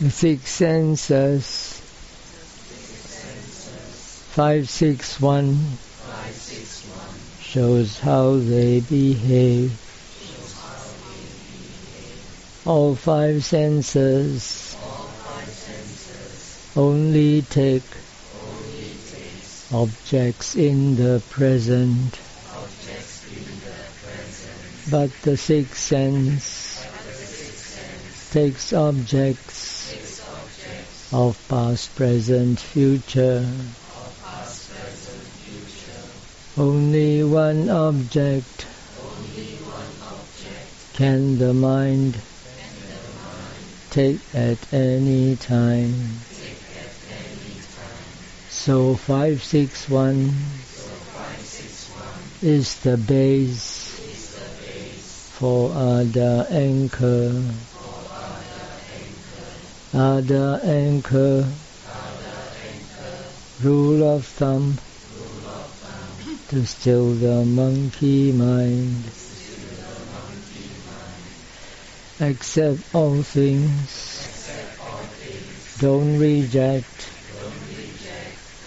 The six senses, five, six, one, shows how they behave. All five senses only take objects in the present. But the sixth sense takes objects of past, present, future. Only one object can the mind take at any time. So 561 is the base for other anchor. Other anchor. Rule of thumb to still the monkey mind. Accept all things. Don't reject.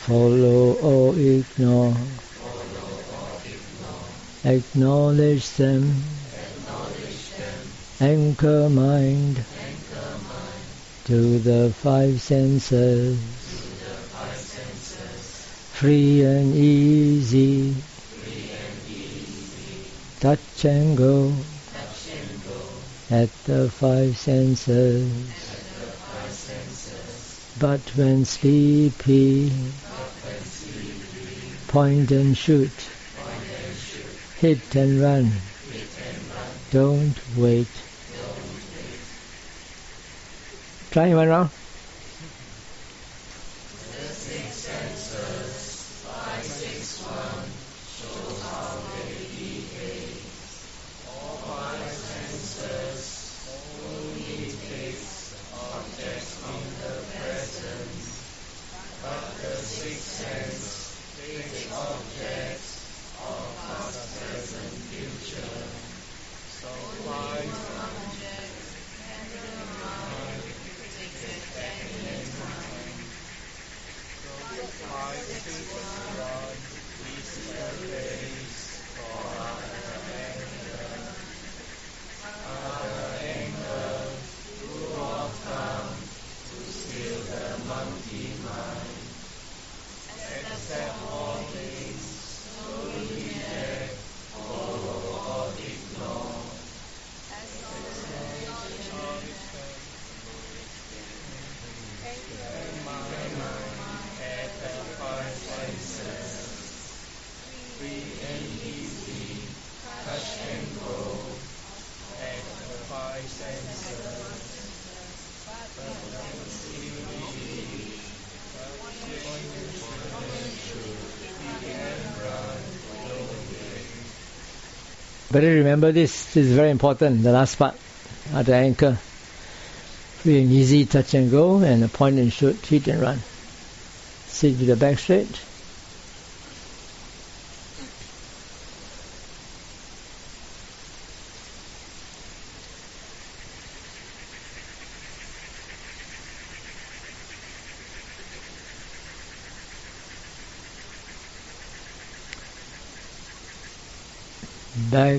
Follow or ignore. Acknowledge them. Anchor mind to the five senses. Free and easy. Touch and go at the five senses. But when sleepy, point and shoot, hit and run. Don't wait. Try one round. Better remember this. This is very important. The last part, at the anchor. Free and easy, touch and go, and a point and shoot, hit and run. Sit with the back straight.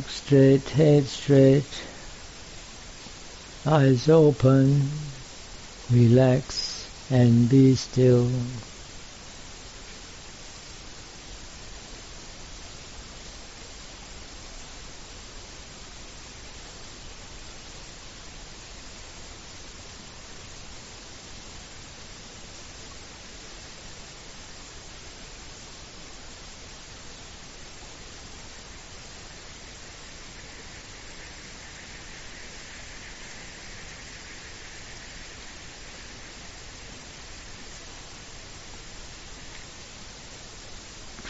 Back straight, head straight, eyes open, relax and be still.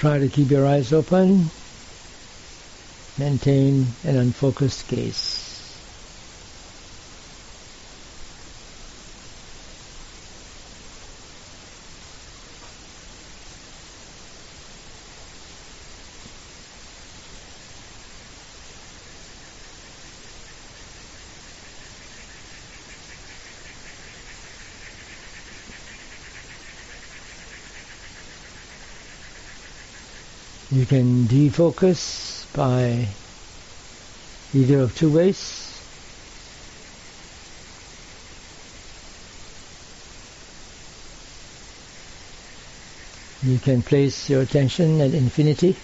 Try to keep your eyes open. Maintain an unfocused gaze. You can defocus by either of two ways. You can place your attention at infinity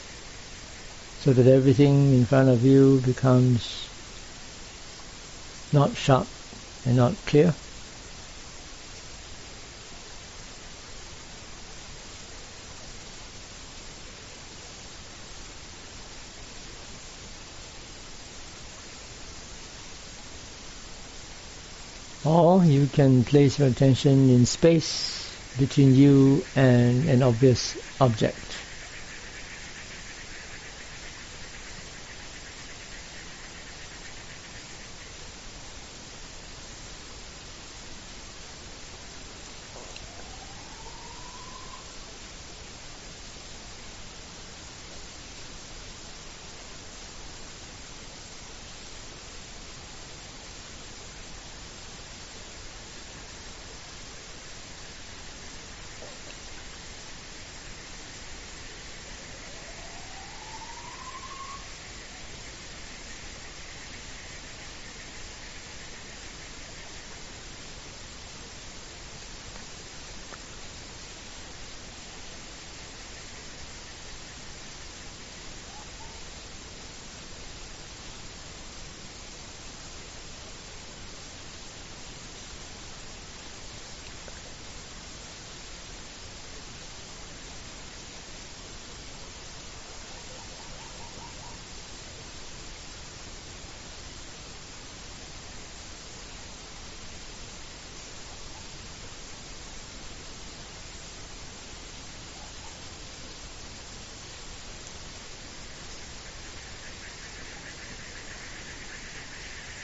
so that everything in front of you becomes not sharp and not clear. Or you can place your attention in space between you and an obvious object.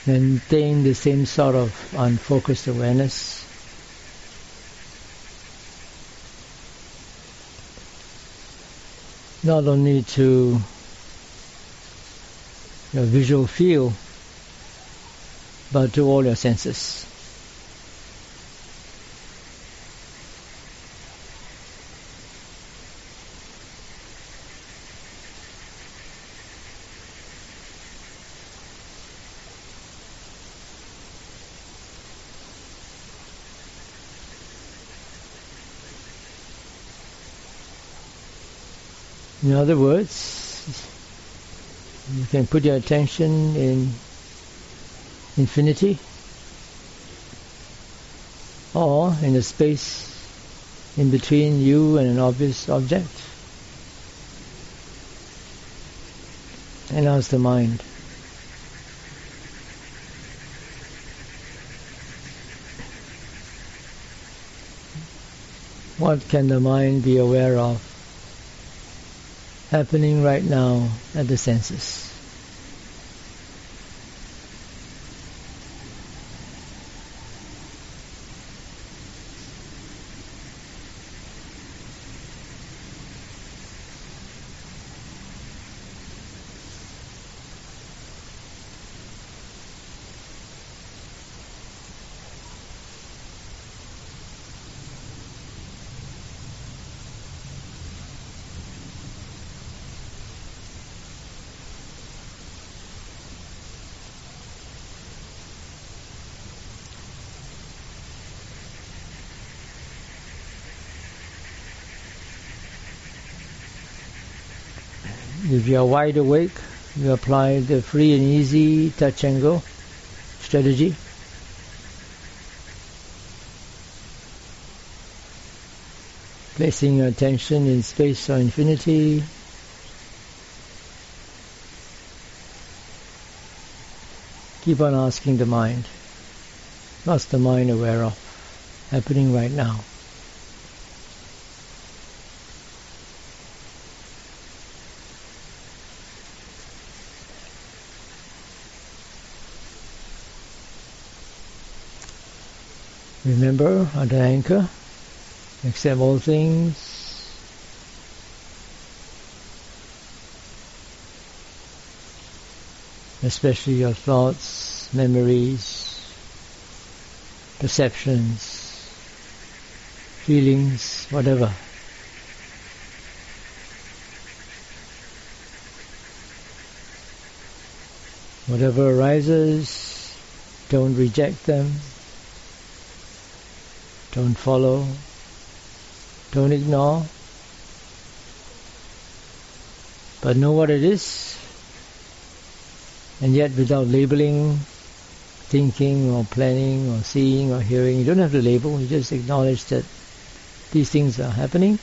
Maintain the same sort of unfocused awareness. Not only to your visual field, but to all your senses. Other words, you can put your attention in infinity or in a space in between you and an obvious object. And how's the mind? What can the mind be aware of? Happening right now at the senses. If you are wide awake, you apply the free and easy touch and go strategy. Placing your attention in space or infinity. Keep on asking the mind. What's the mind aware of happening right now? Remember, under anchor, accept all things. Especially your thoughts, memories, perceptions, feelings, whatever. Whatever arises, don't reject them, don't follow, don't ignore, but know what it is, and yet without labeling, thinking or planning or seeing or hearing, you don't have to label, you just acknowledge that these things are happening.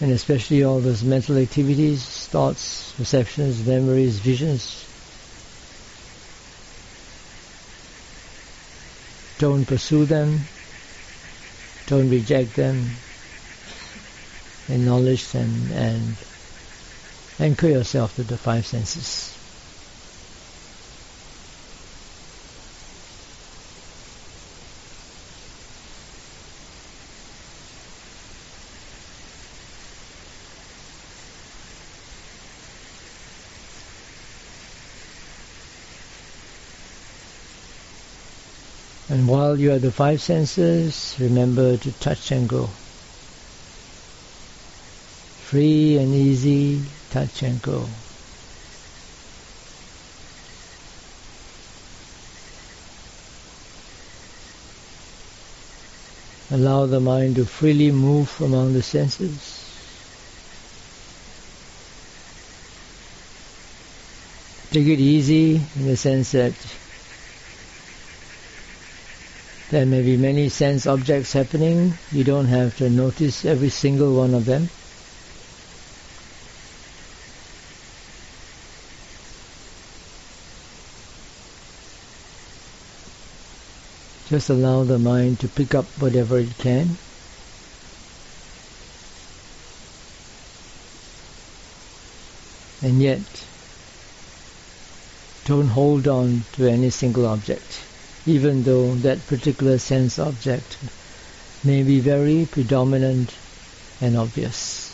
And especially all those mental activities, thoughts, perceptions, memories, visions. Don't pursue them, don't reject them, acknowledge them and anchor yourself to the five senses. And while you have the five senses, remember to touch and go. Free and easy, touch and go. Allow the mind to freely move among the senses. Take it easy in the sense that there may be many sense objects happening. You don't have to notice every single one of them. Just allow the mind to pick up whatever it can. And yet, don't hold on to any single object even though that particular sense object may be very predominant and obvious.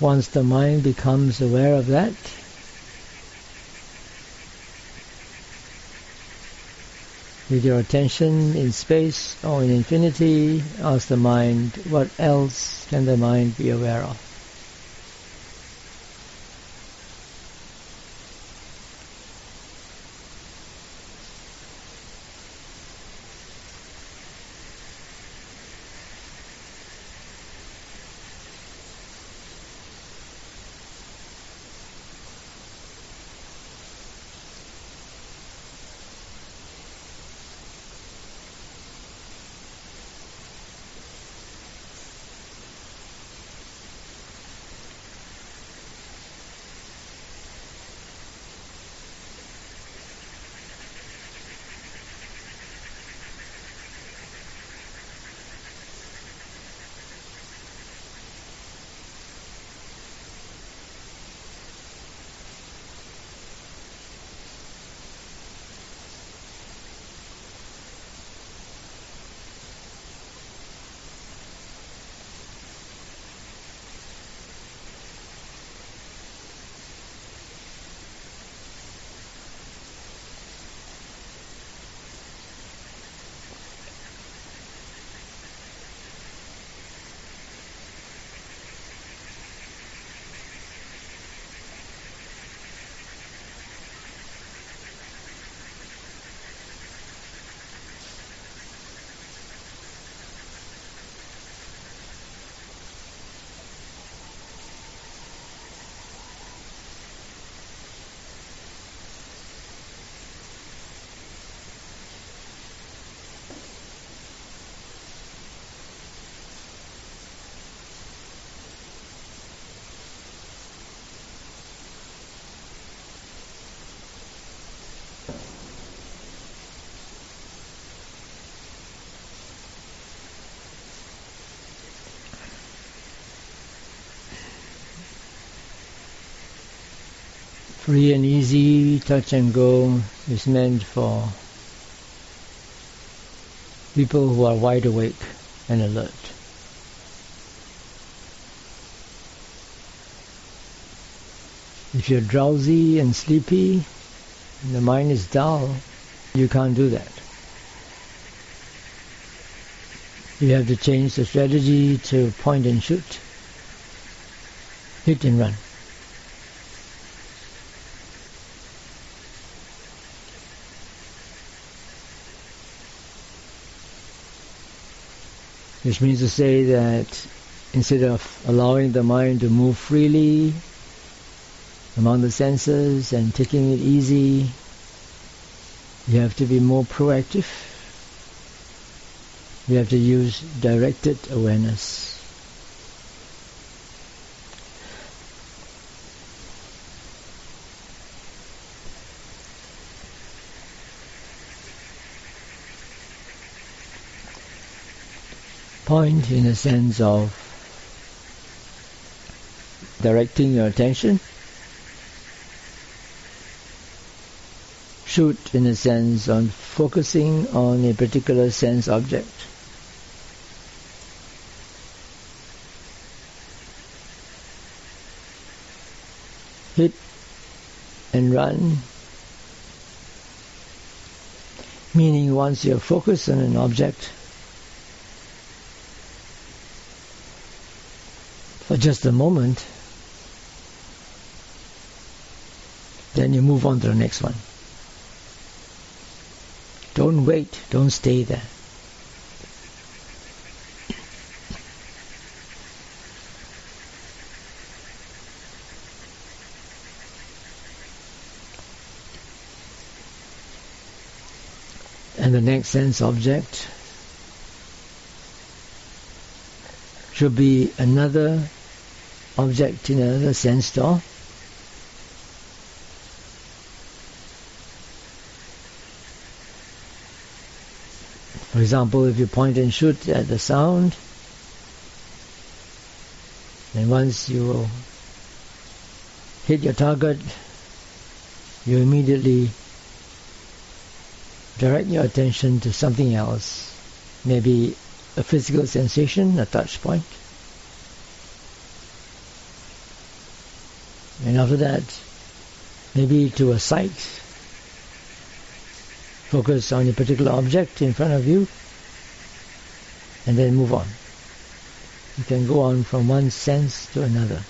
Once the mind becomes aware of that, with your attention in space or in infinity, ask the mind, what else can the mind be aware of? Free and easy touch and go is meant for people who are wide awake and alert. If you're drowsy and sleepy, and the mind is dull, you can't do that. You have to change the strategy to point and shoot. Hit and run. Which means to say that instead of allowing the mind to move freely among the senses and taking it easy, you have to be more proactive. You have to use directed awareness. Point in the sense of directing your attention. Shoot in a sense on focusing on a particular sense object. Hit and run meaning once you're focused on an object for just a moment, then you move on to the next one. Don't wait, don't stay there. And the next sense object should be another object in another sense door. For example, if you point and shoot at the sound, then once you hit your target, you immediately direct your attention to something else, maybe a physical sensation, a touch point. And after that, maybe to a sight. Focus on a particular object in front of you and then move on. You can go on from one sense to another.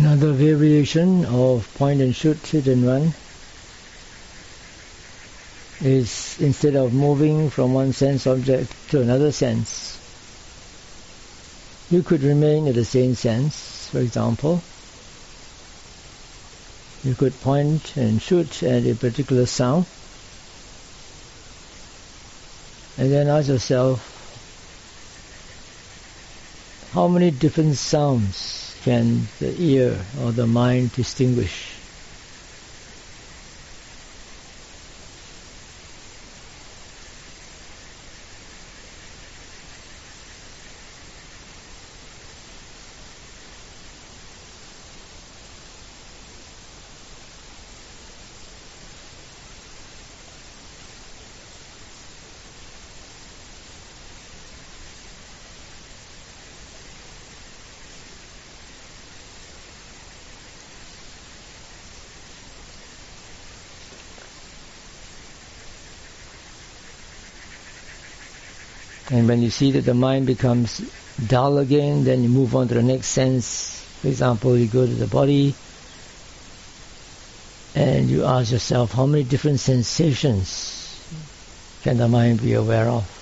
Another variation of point and shoot, hit and run. Is instead of moving from one sense object to another sense, you could remain at the same sense, for example. You could point and shoot at a particular sound. And then ask yourself how many different sounds can the ear or the mind distinguish? And when you see that the mind becomes dull again, then you move on to the next sense. For example, you go to the body and you ask yourself, how many different sensations can the mind be aware of?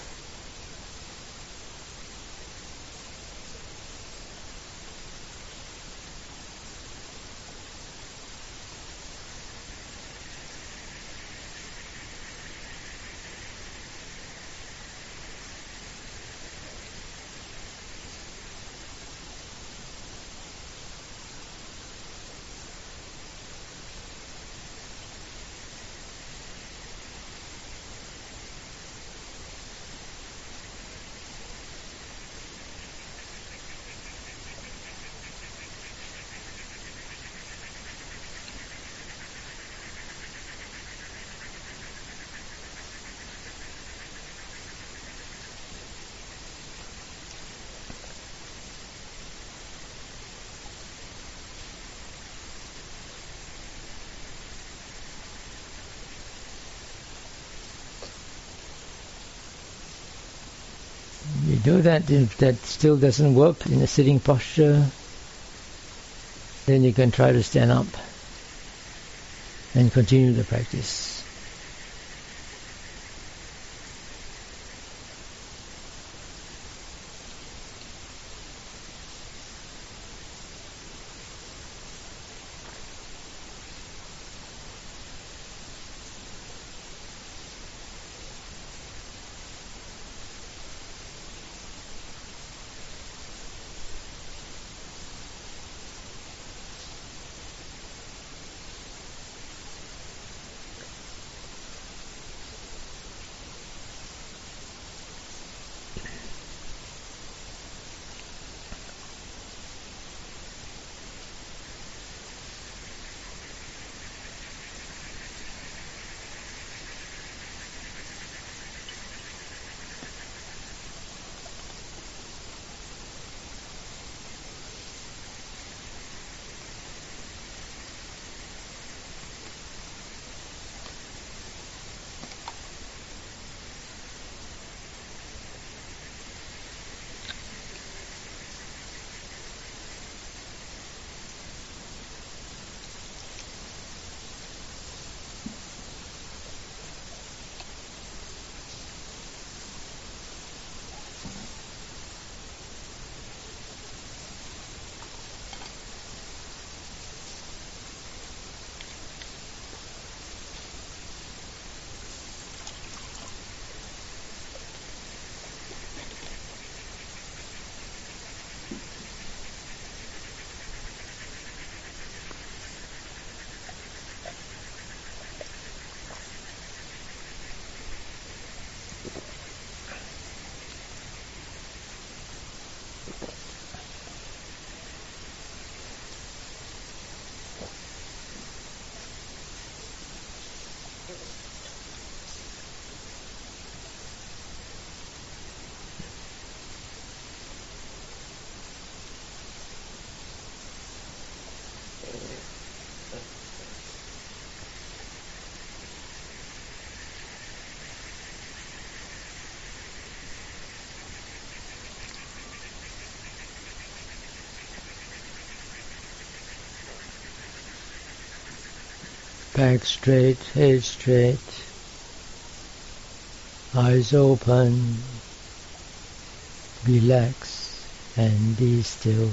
Do that, if that still doesn't work in a sitting posture, then you can try to stand up and continue the practice. Back straight, head straight, eyes open, relax and be still.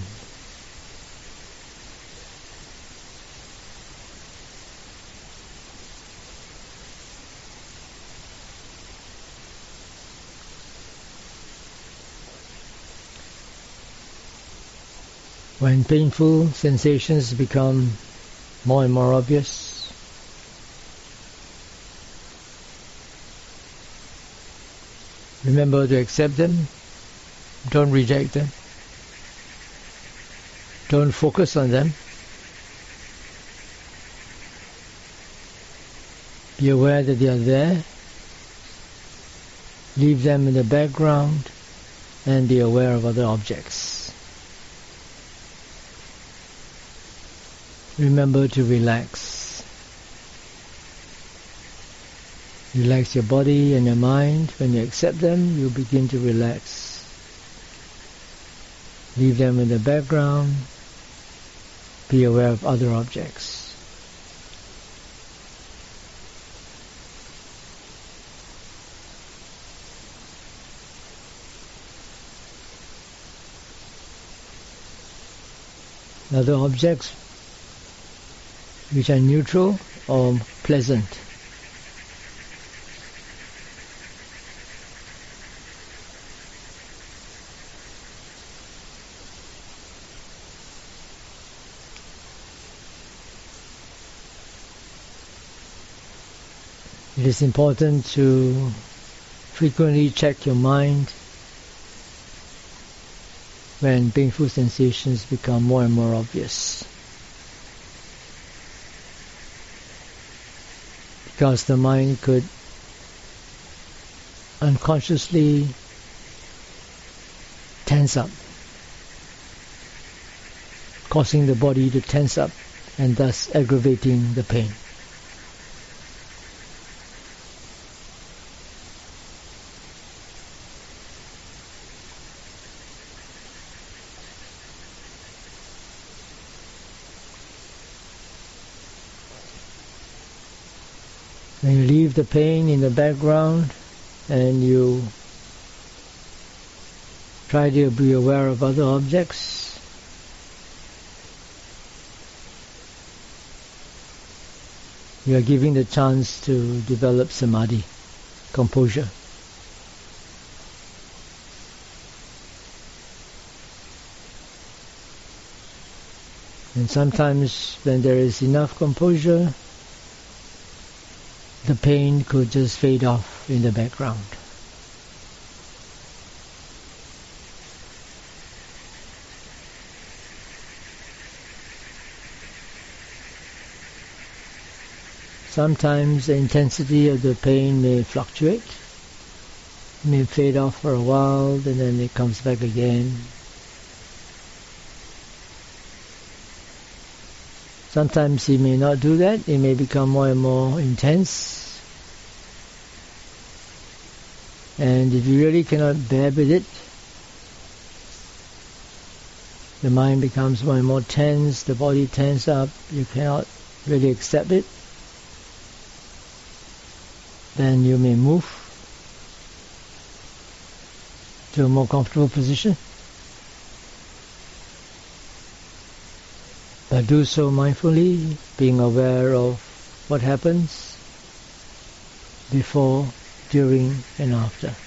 When painful sensations become more and more obvious, remember to accept them, don't reject them, don't focus on them. Be aware that they are there. Leave them in the background and be aware of other objects. remember to relax. Relax your body and your mind. When you accept them, you begin to relax. Leave them in the background. Be aware of other objects. Other objects which are neutral or pleasant. It is important to frequently check your mind when painful sensations become more and more obvious. because the mind could unconsciously tense up, causing the body to tense up and thus aggravating the pain. Then you leave the pain in the background and you try to be aware of other objects. You are giving the chance to develop samadhi, composure. And sometimes when there is enough composure, the pain could just fade off in the background. Sometimes the intensity of the pain may fluctuate, may fade off for a while, and then it comes back again. Sometimes it may not do that, it may become more and more intense. And if you really cannot bear with it, the mind becomes more and more tense, the body tense up, you cannot really accept it, then you may move to a more comfortable position. But do so mindfully, being aware of what happens before, during and after.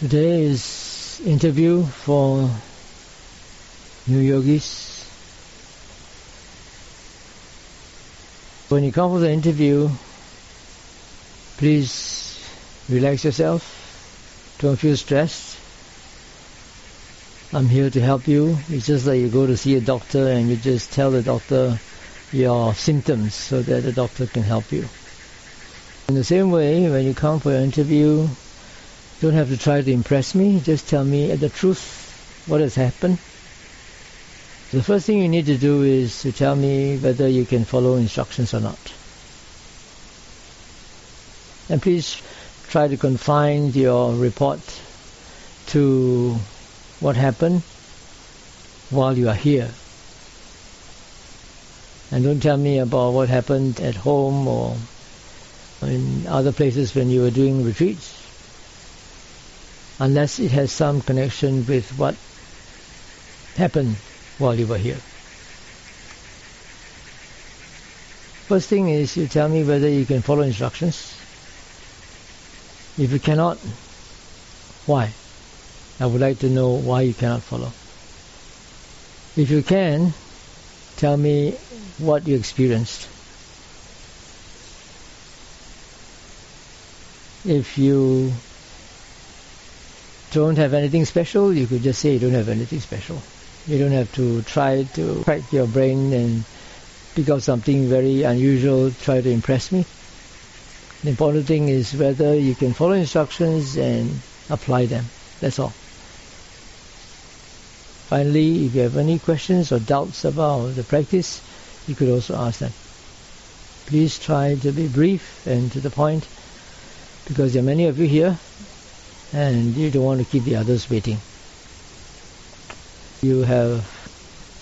Today is interview for new yogis. When you come for the interview, please relax yourself. Don't feel stressed. I'm here to help you. It's just like you go to see a doctor and you just tell the doctor your symptoms so that the doctor can help you. In the same way, when you come for an interview, don't have to try to impress me. Just tell me the truth, what has happened. The first thing you need to do is to tell me whether you can follow instructions or not. And please try to confine your report to what happened while you are here. And don't tell me about what happened at home or in other places when you were doing retreats unless it has some connection with what happened while you were here. First thing is you tell me whether you can follow instructions. If you cannot, why? I would like to know why you cannot follow. If you can, tell me what you experienced. If you don't have anything special, you could just say you don't have anything special. You don't have to try to crack your brain and pick out something very unusual, try to impress me. The important thing is whether you can follow instructions and apply them. That's all. Finally, if you have any questions or doubts about the practice, you could also ask them. Please try to be brief and to the point because there are many of you here and you don't want to keep the others waiting. You have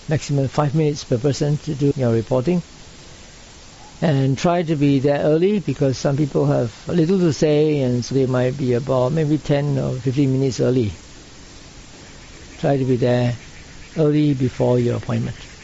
maximum five minutes per person to do your reporting and try to be there early because some people have a little to say and so they might be about maybe 10 or 15 minutes early. Try to be there early before your appointment.